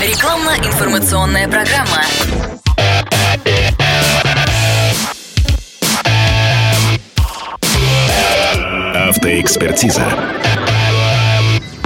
Рекламно-информационная программа. Автоэкспертиза.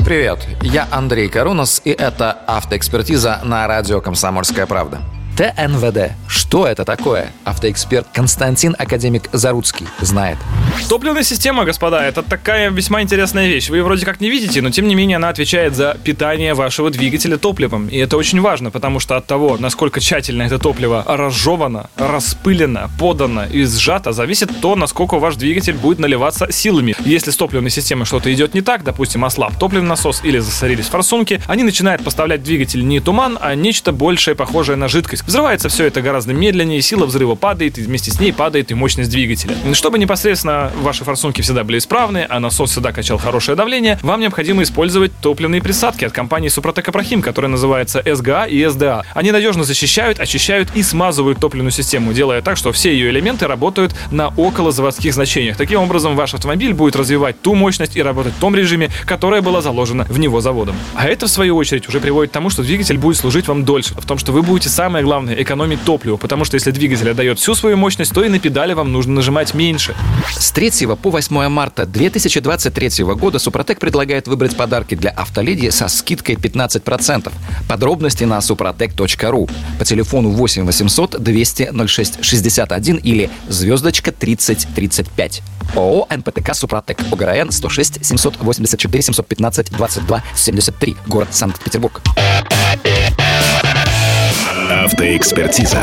Привет, я Андрей Карунос, и это автоэкспертиза на радио «Комсомольская правда». ТНВД. Что это такое? Автоэксперт Константин Академик Заруцкий знает. Топливная система, господа, это такая весьма интересная вещь. Вы вроде как не видите, но тем не менее она отвечает за питание вашего двигателя топливом. И это очень важно, потому что от того, насколько тщательно это топливо разжевано, распылено, подано и сжато, зависит то, насколько ваш двигатель будет наливаться силами. Если с топливной системой что-то идет не так, допустим, ослаб топливный насос или засорились форсунки, они начинают поставлять двигатель не туман, а нечто большее, похожее на жидкость. Взрывается все это гораздо медленнее, сила взрыва падает, и вместе с ней падает и мощность двигателя. Чтобы непосредственно ваши форсунки всегда были исправны, а насос всегда качал хорошее давление, вам необходимо использовать топливные присадки от компании Супротек Апрахим, которая называется СГА и СДА. Они надежно защищают, очищают и смазывают топливную систему, делая так, что все ее элементы работают на околозаводских значениях. Таким образом, ваш автомобиль будет развивать ту мощность и работать в том режиме, которая была заложена в него заводом. А это, в свою очередь, уже приводит к тому, что двигатель будет служить вам дольше, в том, что вы будете самое главное экономить топливо, потому что если двигатель отдает всю свою мощность, то и на педали вам нужно нажимать меньше. С 3 по 8 марта 2023 года Супротек предлагает выбрать подарки для автоледи со скидкой 15%. Подробности на suprotec.ru по телефону 8 800 200 06 61 или звездочка 3035. ООО «НПТК Супротек». ОГРН 106 784 715 22 73. Город Санкт-Петербург. Автоэкспертиза.